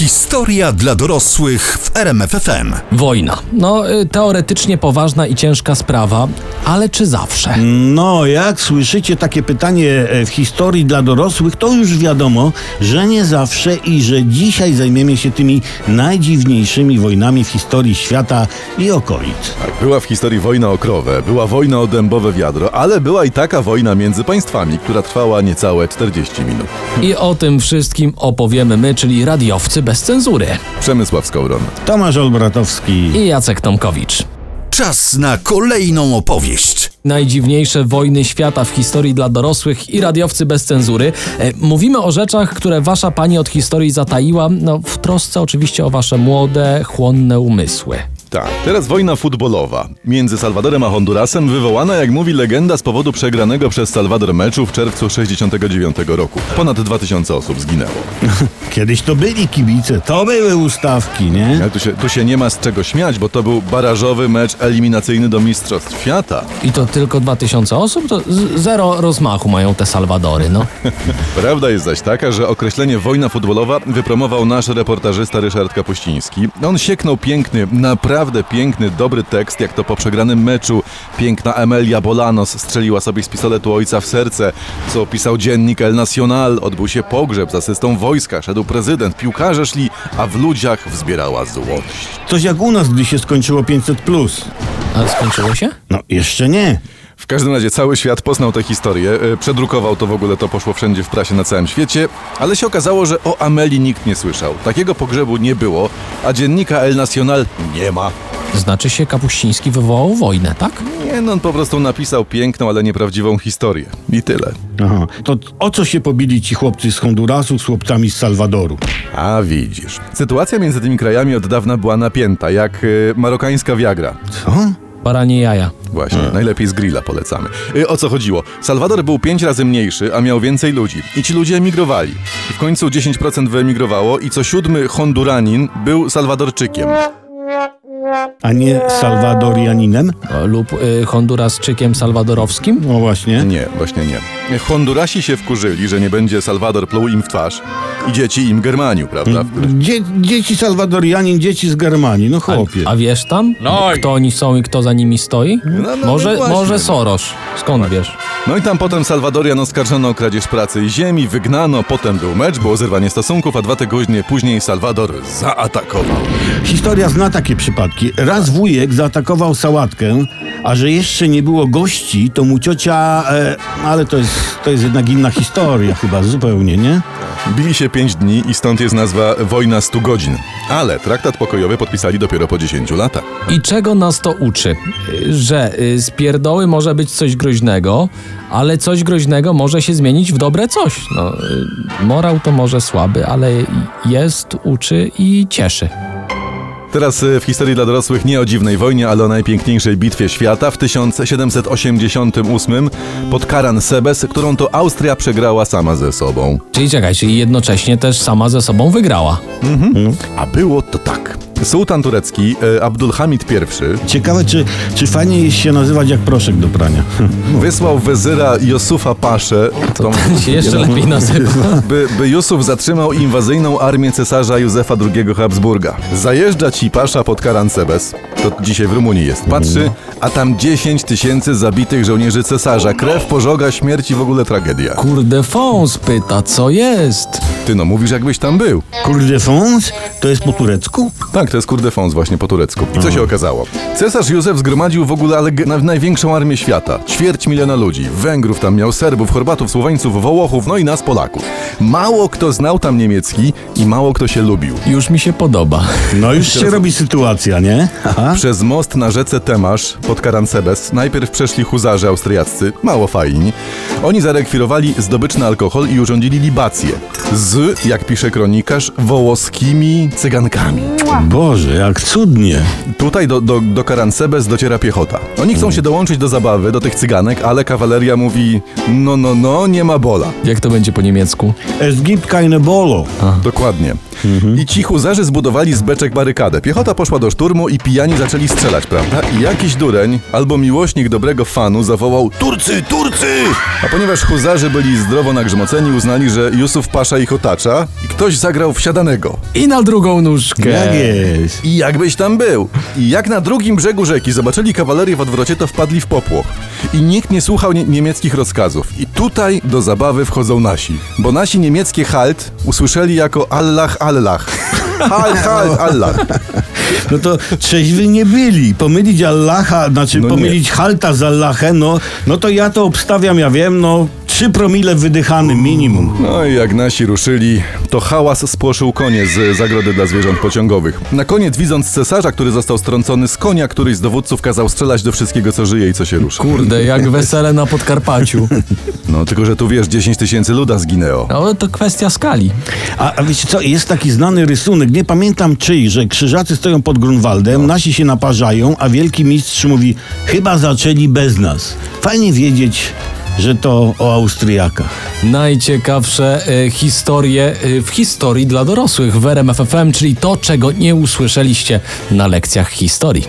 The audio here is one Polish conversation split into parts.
Historia dla dorosłych w RMFFM. Wojna. No, y, teoretycznie poważna i ciężka sprawa, ale czy zawsze? No, jak słyszycie takie pytanie e, w historii dla dorosłych, to już wiadomo, że nie zawsze i że dzisiaj zajmiemy się tymi najdziwniejszymi wojnami w historii świata i okolic. Tak, była w historii wojna o krowę, była wojna o dębowe wiadro, ale była i taka wojna między państwami, która trwała niecałe 40 minut. I o tym wszystkim opowiemy my, czyli radiowcy bez cenzury. Przemysław Skowron. Tomasz Olbratowski. I Jacek Tomkowicz. Czas na kolejną opowieść. Najdziwniejsze wojny świata w historii dla dorosłych i radiowcy bez cenzury. E, Mówimy o rzeczach, które wasza pani od historii zataiła, no w trosce oczywiście o wasze młode, chłonne umysły. Tak, teraz wojna futbolowa między Salwadorem a Hondurasem, wywołana, jak mówi legenda, z powodu przegranego przez Salwador meczu w czerwcu 69 roku. Ponad 2000 osób zginęło. Kiedyś to byli kibice, to były ustawki, nie? Ale tu się, tu się nie ma z czego śmiać, bo to był barażowy mecz eliminacyjny do Mistrzostw Świata. I to tylko 2000 osób? To z- zero rozmachu mają te Salwadory, no. Prawda jest zaś taka, że określenie wojna futbolowa wypromował nasz reportażysta Ryszard Kapuściński. On sieknął piękny, naprawdę piękny, dobry tekst, jak to po przegranym meczu piękna Emelia Bolanos strzeliła sobie z pistoletu ojca w serce, co opisał dziennik El Nacional. Odbył się pogrzeb z asystą wojska, szedł prezydent, piłkarze szli, a w ludziach wzbierała złość. Coś jak u nas, gdy się skończyło 500+. Plus. Ale skończyło się? No, jeszcze nie. W każdym razie cały świat poznał tę historię, e, przedrukował to w ogóle, to poszło wszędzie w prasie na całym świecie, ale się okazało, że o Ameli nikt nie słyszał. Takiego pogrzebu nie było, a dziennika El Nacional nie ma. Znaczy się Kapuściński wywołał wojnę, tak? Nie, no on po prostu napisał piękną, ale nieprawdziwą historię. I tyle. Aha. To o co się pobili ci chłopcy z Hondurasu z chłopcami z Salwadoru? A widzisz. Sytuacja między tymi krajami od dawna była napięta, jak y, marokańska wiagra. Co? Baranie jaja. Właśnie, najlepiej z grilla polecamy. Y, o co chodziło? Salwador był pięć razy mniejszy, a miał więcej ludzi. I ci ludzie emigrowali. I w końcu 10% wyemigrowało i co siódmy Honduranin był Salwadorczykiem. A nie Salwadorianinem? Lub y, Hondurasczykiem salwadorowskim? No właśnie. Nie, właśnie nie. Hondurasi się wkurzyli, że nie będzie Salwador pluł im w twarz i dzieci im Germaniu, prawda? Dzie dzieci Salwadorianin, dzieci z Germanii, no chłopie. A wiesz tam, kto oni są i kto za nimi stoi? No, no, może, no może Soros. Skąd wiesz? No i tam potem Salwadorian oskarżono o kradzież pracy i ziemi, wygnano, potem był mecz, było zerwanie stosunków, a dwa tygodnie później Salwador zaatakował. Historia zna takie przypadki. Raz wujek zaatakował sałatkę, a że jeszcze nie było gości, to mu ciocia... E, ale to jest, to jest jednak inna historia chyba, zupełnie, nie? Bili się pięć dni i stąd jest nazwa Wojna 100 godzin. Ale traktat pokojowy podpisali dopiero po 10 latach. I czego nas to uczy? Że y, z pierdoły może być coś groźnego, ale coś groźnego może się zmienić w dobre coś. No, y, morał to może słaby, ale jest, uczy i cieszy. Teraz y, w historii dla dorosłych nie o dziwnej wojnie, ale o najpiękniejszej bitwie świata w 1788 pod Karan Sebes, którą to Austria przegrała sama ze sobą. Czyli czekaj, czyli jednocześnie też sama ze sobą wygrała. A było to tak. Sułtan turecki y, Abdulhamid I Ciekawe, czy, czy fajnie się nazywać jak proszek do prania. wysłał wezyra Josufa Paszę, tą, Się jeszcze lepiej nazywa. by, by Jusuf zatrzymał inwazyjną armię cesarza Józefa II Habsburga. Zajeżdża ci Pasza pod Karansebes, to dzisiaj w Rumunii jest, patrzy, a tam 10 tysięcy zabitych żołnierzy cesarza, krew, pożoga, śmierć i w ogóle tragedia. Kurde Fons pyta, co jest? Ty no mówisz jakbyś tam był. Cour de France? To jest po turecku? Tak, to jest Kurde Fons właśnie po turecku. I co się okazało? Cesarz Józef zgromadził w ogóle ale, na, największą armię świata. Ćwierć miliona ludzi. Węgrów tam miał, Serbów, Chorwatów, Słoweńców, Wołochów, no i nas Polaków. Mało kto znał tam niemiecki i mało kto się lubił. Już mi się podoba. No już się robi sytuacja, nie? Aha. Przez most na rzece Temasz pod Karansebes najpierw przeszli huzarze austriaccy, mało fajni. Oni zarekwirowali zdobyczny alkohol i urządzili libację z, jak pisze kronikarz, wołoskimi cygankami. Boże, jak cudnie. Tutaj do, do, do Karansebes dociera piechota. Oni chcą się dołączyć do zabawy, do tych cyganek, ale kawaleria mówi no, no, no, nie ma bola. Jak to będzie po niemiecku? Es gibt keine Bolo. Dokładnie. I ci huzarze zbudowali z beczek barykadę. Piechota poszła do szturmu i pijani zaczęli strzelać, prawda? I jakiś dureń albo miłośnik dobrego fanu zawołał Turcy, Turcy! A ponieważ huzarzy byli zdrowo nagrzmoceni, uznali, że Jusuf Pasza ich otacza i ktoś zagrał wsiadanego. I na drugą nóżkę. Jak jest? I jakbyś tam był. I jak na drugim brzegu rzeki zobaczyli kawalerię w odwrocie, to wpadli w popłoch. I nikt nie słuchał nie niemieckich rozkazów. I tutaj do zabawy wchodzą nasi. Bo nasi niemieckie halt usłyszeli jako Allah, Allah. Halt, halt, Allah. No to trzeźwi nie byli. Pomylić Allaha, znaczy No nie. pomylić halta z Allahem, no, no to ja to obstawiam, ja wiem, no 3 promile wydychany minimum. No i jak nasi ruszyli, to hałas spłoszył konie z zagrody dla zwierząt pociągowych. Na koniec, widząc cesarza, który został strącony z konia, któryś z dowódców kazał strzelać do wszystkiego, co żyje i co się rusza. Kurde, jak wesele na Podkarpaciu. No tylko, że tu wiesz, 10 tysięcy luda zginęło. No to kwestia skali. A, a wiecie co, jest taki znany rysunek, nie pamiętam czyj, że krzyżacy stoją pod Grunwaldem, nasi się naparzają, a wielki mistrz mówi, chyba zaczęli bez nas. Fajnie wiedzieć, że to o Austriakach. Najciekawsze e, historie e, w historii dla dorosłych w RMF FM, czyli to, czego nie usłyszeliście na lekcjach historii.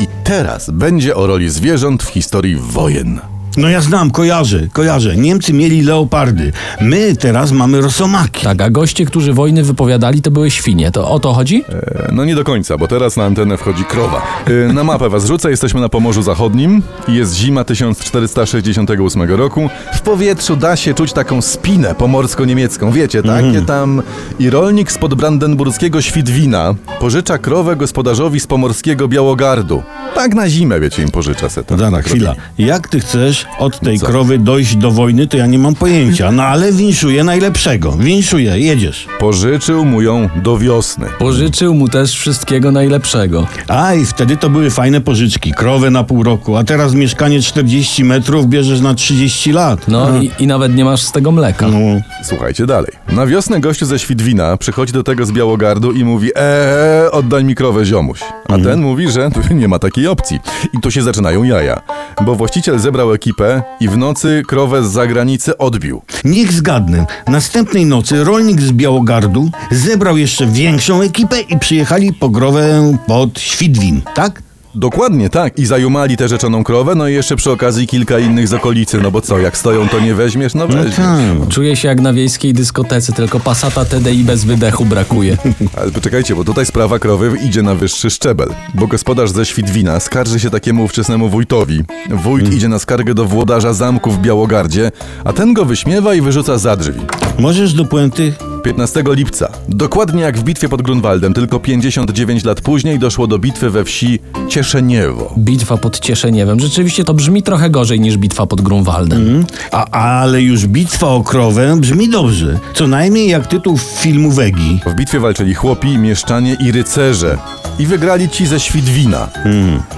I teraz będzie o roli zwierząt w historii wojen. No ja znam, kojarzę, kojarzę. Niemcy mieli leopardy. My teraz mamy rosomaki. Tak, a goście, którzy wojny wypowiadali, to były świnie. To o to chodzi? E, No nie do końca, bo teraz na antenę wchodzi krowa. E, Na mapę was rzucę, jesteśmy na Pomorzu Zachodnim. Jest zima 1468 roku. W powietrzu da się czuć taką spinę pomorsko-niemiecką, wiecie, takie tam... I rolnik spod brandenburskiego Świdwina pożycza krowę gospodarzowi z pomorskiego Białogardu. Tak na zimę, wiecie, im pożycza se. Dana, chwila. Jak ty chcesz od tej Co? krowy dojść do wojny, to ja nie mam pojęcia. No ale winszuję najlepszego. Winszuję, jedziesz. Pożyczył mu ją do wiosny. Pożyczył mu też wszystkiego najlepszego. A i wtedy to były fajne pożyczki. Krowę na pół roku, a teraz mieszkanie 40 metrów bierzesz na 30 lat. No i, i nawet nie masz z tego mleka. no. Słuchajcie dalej. Na wiosnę gościu ze Świdwina przychodzi do tego z Białogardu i mówi eee, oddaj mi krowę ziomuś. A ten mówi, że nie ma takiej opcji. I tu się zaczynają jaja. Bo właściciel zebrał ekipę i w nocy krowę z zagranicy odbił. Niech zgadnę. Następnej nocy rolnik z Białogardu zebrał jeszcze większą ekipę i przyjechali po growę pod Świdwin, tak? Dokładnie tak. I zajumali tę rzeczoną krowę, no i jeszcze przy okazji kilka innych z okolicy. No bo co, jak stoją, to nie weźmiesz? No No weźmiesz. tak. Czuję się jak na wiejskiej dyskotece, tylko pasata TDI bez wydechu brakuje. Ale poczekajcie, bo tutaj sprawa krowy idzie na wyższy szczebel. Bo gospodarz ze Świdwina skarży się takiemu ówczesnemu wójtowi. Wójt idzie na skargę do włodarza zamku w Białogardzie, a ten go wyśmiewa i wyrzuca za drzwi. Możesz do puenty? 15 lipca. Dokładnie jak w bitwie pod Grunwaldem, tylko 59 lat później doszło do bitwy we wsi Cieszeniewo. Bitwa pod Cieszeniewem. Rzeczywiście to brzmi trochę gorzej niż bitwa pod Grunwaldem. A, ale już bitwa o krowę brzmi dobrze. Co najmniej jak tytuł filmu Wegi. W bitwie walczyli chłopi, mieszczanie i rycerze. I wygrali ci ze Świdwina.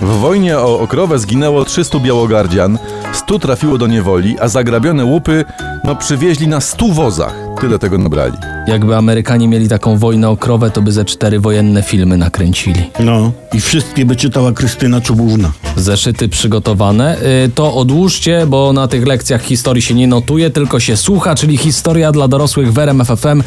W wojnie o, o krowę zginęło 300 białogardzian, 100 trafiło do niewoli, a zagrabione łupy no, przywieźli na 100 wozach. Tyle tego nabrali. Jakby Amerykanie mieli taką wojnę o krowę, to by ze cztery wojenne filmy nakręcili. No i wszystkie by czytała Krystyna Czubówna. Zeszyty przygotowane. Y, To odłóżcie, bo na tych lekcjach historii się nie notuje, tylko się słucha, czyli historia dla dorosłych w RMF FM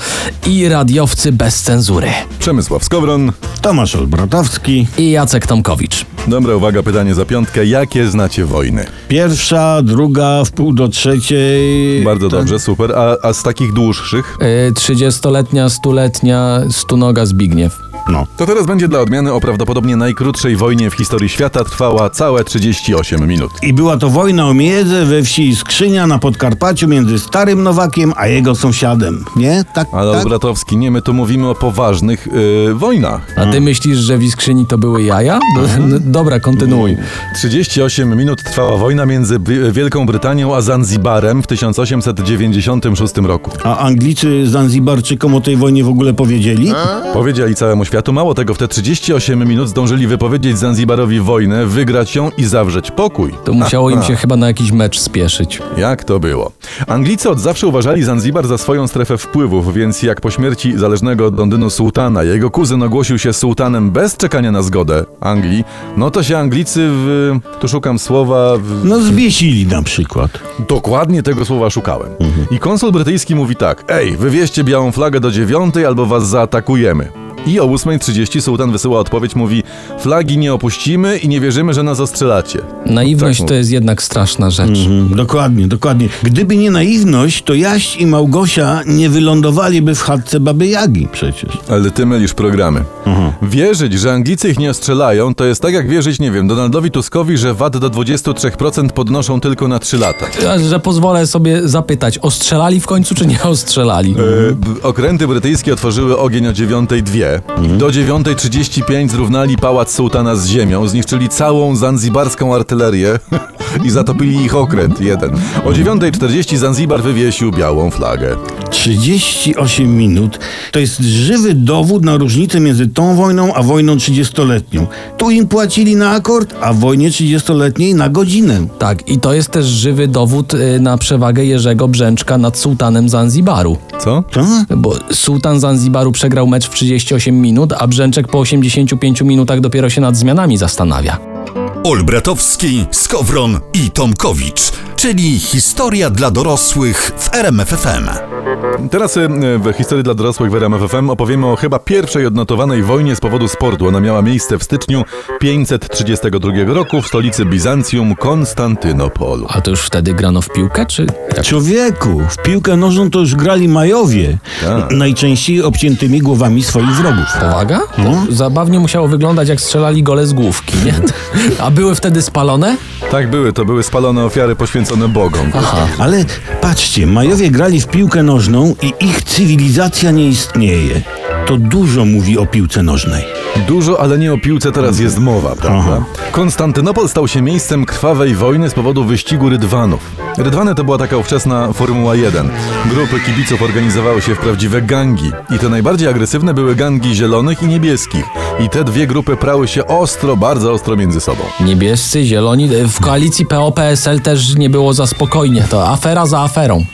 i radiowcy bez cenzury. Przemysław Skowron. Tomasz Olbratowski. I Jacek Tomkowicz. Dobra, uwaga, pytanie za piątkę. Jakie znacie wojny? Pierwsza, druga, w pół do trzeciej. Bardzo dobrze, super. A, a z takich dłuższych? Y, Trzydziestoletnia, stuletnia, stunoga Zbigniew. No. To teraz będzie dla odmiany o prawdopodobnie najkrótszej wojnie w historii świata. Trwała całe 38 minut. I była to wojna o miedzę we wsi Skrzynia na Podkarpaciu między Starym Nowakiem a jego sąsiadem. Nie? Tak, Ale tak? Obratowski, nie, my tu mówimy o poważnych yy, wojnach. A ty myślisz, że w Iskrzyni to były jaja? Do, n- dobra, kontynuuj. 38 minut trwała wojna między Wi- Wielką Brytanią a Zanzibarem w 1896 roku. A Anglicy Zanzibarczykom o tej wojnie w ogóle powiedzieli? Powiedzieli całemu światu, mało tego, w te 38 minut zdążyli wypowiedzieć Zanzibarowi wojnę, wygrać ją i zawrzeć pokój. To musiało im się chyba na jakiś mecz spieszyć. Jak to było? Anglicy od zawsze uważali Zanzibar za swoją strefę wpływów, więc jak po śmierci zależnego od Londynu sułtana jego kuzyn ogłosił się sułtanem bez czekania na zgodę Anglii, no to się Anglicy w... tu szukam słowa... W, No zbiesili na przykład. Dokładnie tego słowa szukałem. I konsul brytyjski mówi tak: Ej, wywieźcie białą flagę do dziewiątej albo was zaatakujemy. I o 8.30 sułtan wysyła odpowiedź, mówi flagi nie opuścimy i nie wierzymy, że nas ostrzelacie. Naiwność Tak to jest jednak straszna rzecz. Mhm, dokładnie, dokładnie. Gdyby nie naiwność, to Jaś i Małgosia nie wylądowaliby w chatce Baby Jagi przecież. Ale ty mylisz programy. Wierzyć, że Anglicy ich nie ostrzelają, to jest tak jak wierzyć, nie wiem, Donaldowi Tuskowi, że VAT do 23% podnoszą tylko na 3 lata. A, Że pozwolę sobie zapytać, ostrzelali w końcu czy nie ostrzelali? E, Okręty brytyjskie otworzyły ogień o 9.02. Do 9.35 zrównali pałac sułtana z ziemią, zniszczyli całą zanzibarską artylerię i zatopili ich okręt jeden. O 9.40 Zanzibar wywiesił białą flagę. 38 minut to jest żywy dowód na różnicę między tą wojną a wojną 30-letnią. Tu im płacili na akord, a w wojnie 30-letniej na godzinę. Tak, i to jest też żywy dowód y, na przewagę Jerzego Brzęczka nad sułtanem Zanzibaru. Co? To? Bo sułtan Zanzibaru przegrał mecz w 38 minut, a Brzęczek po 85 minutach dopiero się nad zmianami zastanawia. Olbratowski, Skowron i Tomkowicz, czyli historia dla dorosłych w RMFFM. Teraz e, w historii dla dorosłych w RMF FM opowiemy o chyba pierwszej odnotowanej wojnie z powodu sportu. Ona miała miejsce w styczniu 532 roku w stolicy Bizancjum Konstantynopolu. A to już wtedy grano w piłkę, czy... Jak? Człowieku, w piłkę nożną to już grali Majowie, Tak. najczęściej obciętymi głowami swoich wrogów. Powaga? To zabawnie musiało wyglądać, jak strzelali gole z główki, nie? A były wtedy spalone? Tak były, to były spalone ofiary poświęcone bogom. Aha. Ale patrzcie, Majowie grali w piłkę nożną i ich cywilizacja nie istnieje. To dużo mówi o piłce nożnej. Dużo, ale nie o piłce teraz jest mowa, prawda? Konstantynopol stał się miejscem krwawej wojny z powodu wyścigu rydwanów. Rydwany to była taka ówczesna Formuła 1. Grupy kibiców organizowały się w prawdziwe gangi. I te najbardziej agresywne były gangi zielonych i niebieskich. I te dwie grupy prały się ostro, bardzo ostro między sobą. Niebiescy, zieloni. W koalicji PO-PSL też nie było za spokojnie. To afera za aferą.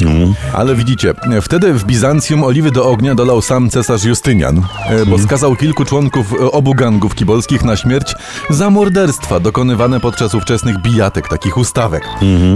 Ale widzicie, wtedy w Bizancjum oliwy do ognia dolał sam cesarz Justynian, e, bo skazał kilku członków e, obu gangów kibolskich na śmierć za morderstwa dokonywane podczas ówczesnych bijatek, takich ustawek.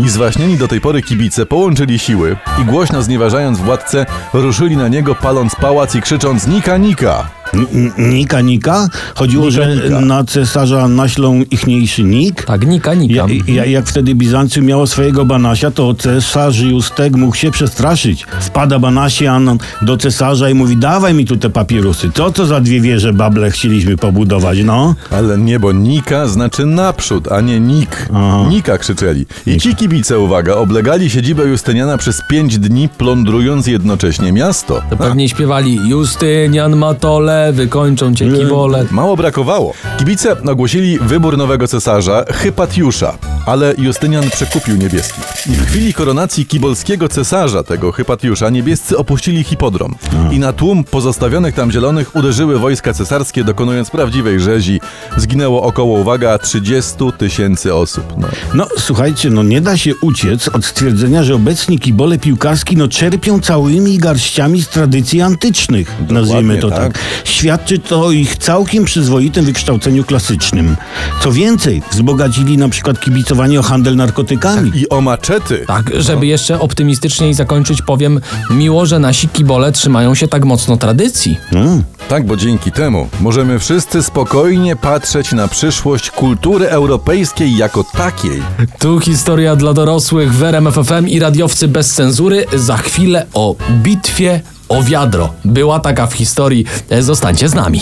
I zwaśnieni do tej pory kibice połączyli siły i głośno znieważając władcę, ruszyli na niego paląc pałac i krzycząc Nika Nika! N- Nika Nika? Chodziło, Nika, że Nika. na cesarza naślą ichniejszy Nik? Tak, nika, nika. Ja, ja, jak wtedy Bizancjum miało swojego Banasia, to cesarz Justek mógł się przestraszyć. Wpada Banasian do cesarza i mówi, dawaj mi tu te papierusy. Co to za dwie wieże bable chcieliśmy pobudować, no? Ale nie, bo Nika znaczy naprzód, a nie Nik. Aha. Nika krzyczeli. I ci kibice, uwaga, oblegali siedzibę Justyniana przez pięć dni, plądrując jednocześnie miasto. To pewnie śpiewali Justynian Matole, wykończą cię kibole. Mało brakowało. Kibice ogłosili wybór nowego cesarza, Hypatiusza, ale Justynian przekupił niebieskich. I w chwili koronacji kibolskiego cesarza, tego Hypatiusza, niebiescy opuścili hipodrom. I na tłum pozostawionych tam zielonych uderzyły wojska cesarskie, dokonując prawdziwej rzezi. Zginęło około, uwaga, 30 tysięcy osób. No. No, słuchajcie, no nie da się uciec od stwierdzenia, że obecni kibole piłkarski no czerpią całymi garściami z tradycji antycznych, nazwijmy to tak. tak. Świadczy to o ich całkiem przyzwoitym wykształceniu klasycznym. Co więcej, wzbogacili na przykład o handel narkotykami. I o maczety. Tak, żeby jeszcze optymistyczniej zakończyć, powiem miło, że nasi kibole trzymają się tak mocno tradycji. Mm. Tak, bo dzięki temu możemy wszyscy spokojnie patrzeć na przyszłość kultury europejskiej jako takiej. Tu historia dla dorosłych w RMF FM i radiowcy bez cenzury. Za chwilę o bitwie o wiadro. Była taka w historii. Zostańcie z nami.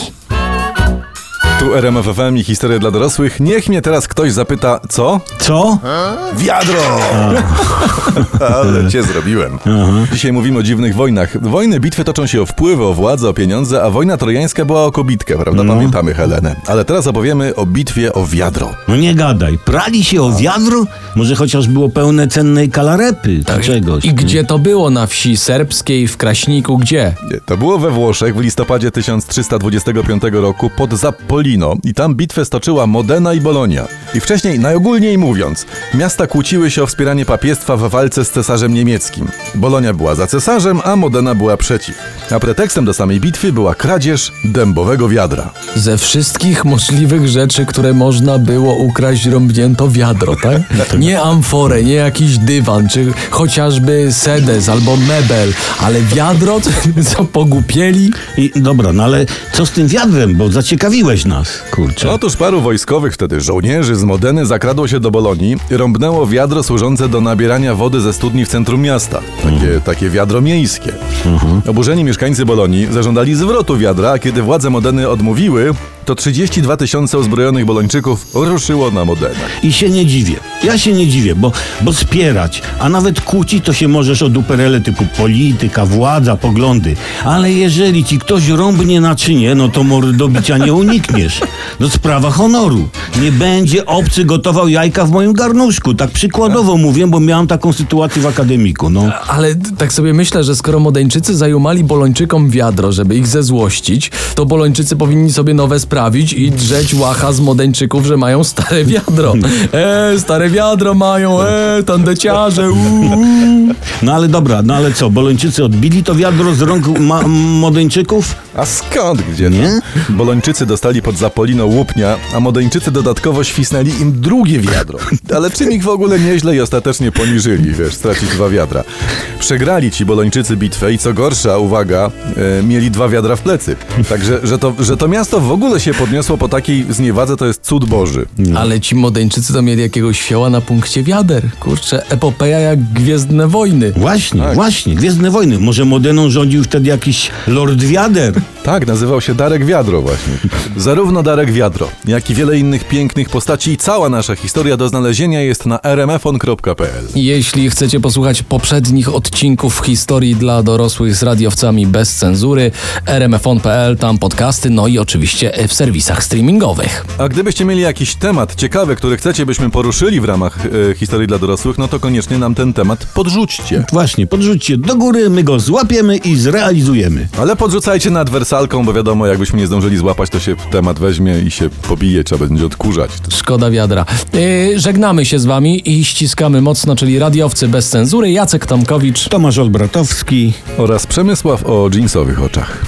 Tu RMF FM i historia dla dorosłych. Niech mnie teraz ktoś zapyta, co? Co? Wiadro! Ale cię zrobiłem. Dzisiaj mówimy o dziwnych wojnach. Wojny, bitwy toczą się o wpływy, o władzę, o pieniądze, a wojna trojańska była o kobitkę, prawda? Pamiętamy Helenę. Ale teraz opowiemy o bitwie o wiadro. No nie gadaj. Prali się o wiadro? Może chociaż było pełne cennej kalarepy czy czegoś. I gdzie to było? Na wsi serbskiej, w Kraśniku, gdzie? Nie, To było we Włoszech w listopadzie 1325 roku pod Zapolią Zapolino i tam bitwę stoczyła Modena i Bolonia. I wcześniej, najogólniej mówiąc, miasta kłóciły się o wspieranie papiestwa w walce z cesarzem niemieckim. Bolonia była za cesarzem, a Modena była przeciw. A pretekstem do samej bitwy była kradzież dębowego wiadra. Ze wszystkich możliwych rzeczy, które można było ukraść, rąbnięto wiadro, tak? Nie amforę, nie jakiś dywan, czy chociażby sedes albo mebel, ale wiadro, co pogupieli? I dobra, no ale co z tym wiadrem, bo zaciekawiłeś nas, kurczę. Otóż paru wojskowych wtedy żołnierzy z Modeny zakradło się do Bolonii i rąbnęło wiadro służące do nabierania wody ze studni w centrum miasta. Takie, takie wiadro miejskie. Oburzeni mieszkańcy Bolonii zażądali zwrotu wiadra, a kiedy władze Modeny odmówiły, to 32 tysiące uzbrojonych Bolończyków ruszyło na Modenę. I się nie dziwię. Ja się nie dziwię, bo, bo spierać, a nawet kłócić to się możesz o duperele typu polityka, władza, poglądy. Ale jeżeli ci ktoś rąbnie naczynie, no to mordobicia nie unikniesz. No sprawa honoru. Nie będzie obcy gotował jajka w moim garnuszku. Tak przykładowo mówię, bo miałem taką sytuację w akademiku. No. Ale tak sobie myślę, że skoro Modeńczycy zajumali Bolończykom wiadro, żeby ich zezłościć, to Bolończycy powinni sobie nowe sprawić i drzeć łacha z Modeńczyków, że mają stare wiadro. E, stare wiadro mają, e, tandeciarze, uuu. no ale dobra, no ale co, Bolończycy odbili to wiadro z rąk ma- Modeńczyków? A skąd gdzie? Nie? Bolończycy dostali pod Zapolino łupnia, a Modeńczycy dodatkowo świsnęli im drugie wiadro. Ale czym ich w ogóle nieźle i ostatecznie poniżyli, wiesz, stracić dwa wiadra. Przegrali ci Bolończycy bitwę i co gorsza, uwaga, e, mieli dwa wiadra w plecy. Także, że to, że to miasto w ogóle się podniosło po takiej zniewadze, to jest cud boży. Ale ci Modeńczycy to mieli jakiegoś na punkcie wiader. Kurczę, epopeja jak Gwiezdne Wojny. Właśnie, Tak. właśnie, Gwiezdne Wojny. Może Modeną rządził wtedy jakiś Lord Wiader. Tak, nazywał się Darek Wiadro właśnie. Zarówno Darek Wiadro, jak i wiele innych pięknych postaci i cała nasza historia do znalezienia jest na rmfon.pl. Jeśli chcecie posłuchać poprzednich odcinków historii dla dorosłych z radiowcami bez cenzury, rmfon.pl, tam podcasty, no i oczywiście w serwisach streamingowych. A gdybyście mieli jakiś temat ciekawy, który chcecie, byśmy poruszyli w ramach e, historii dla dorosłych, no to koniecznie nam ten temat podrzućcie. Właśnie, podrzućcie do góry, my go złapiemy i zrealizujemy. Ale podrzucajcie nad wersalką, bo wiadomo, jakbyśmy nie zdążyli złapać, to się temat weźmie i się pobije, trzeba będzie odkurzać. Szkoda wiadra. Yy, żegnamy się z wami i ściskamy mocno, czyli radiowcy bez cenzury, Jacek Tomkowicz. Tomasz Olbratowski. Oraz Przemysław o dżinsowych oczach.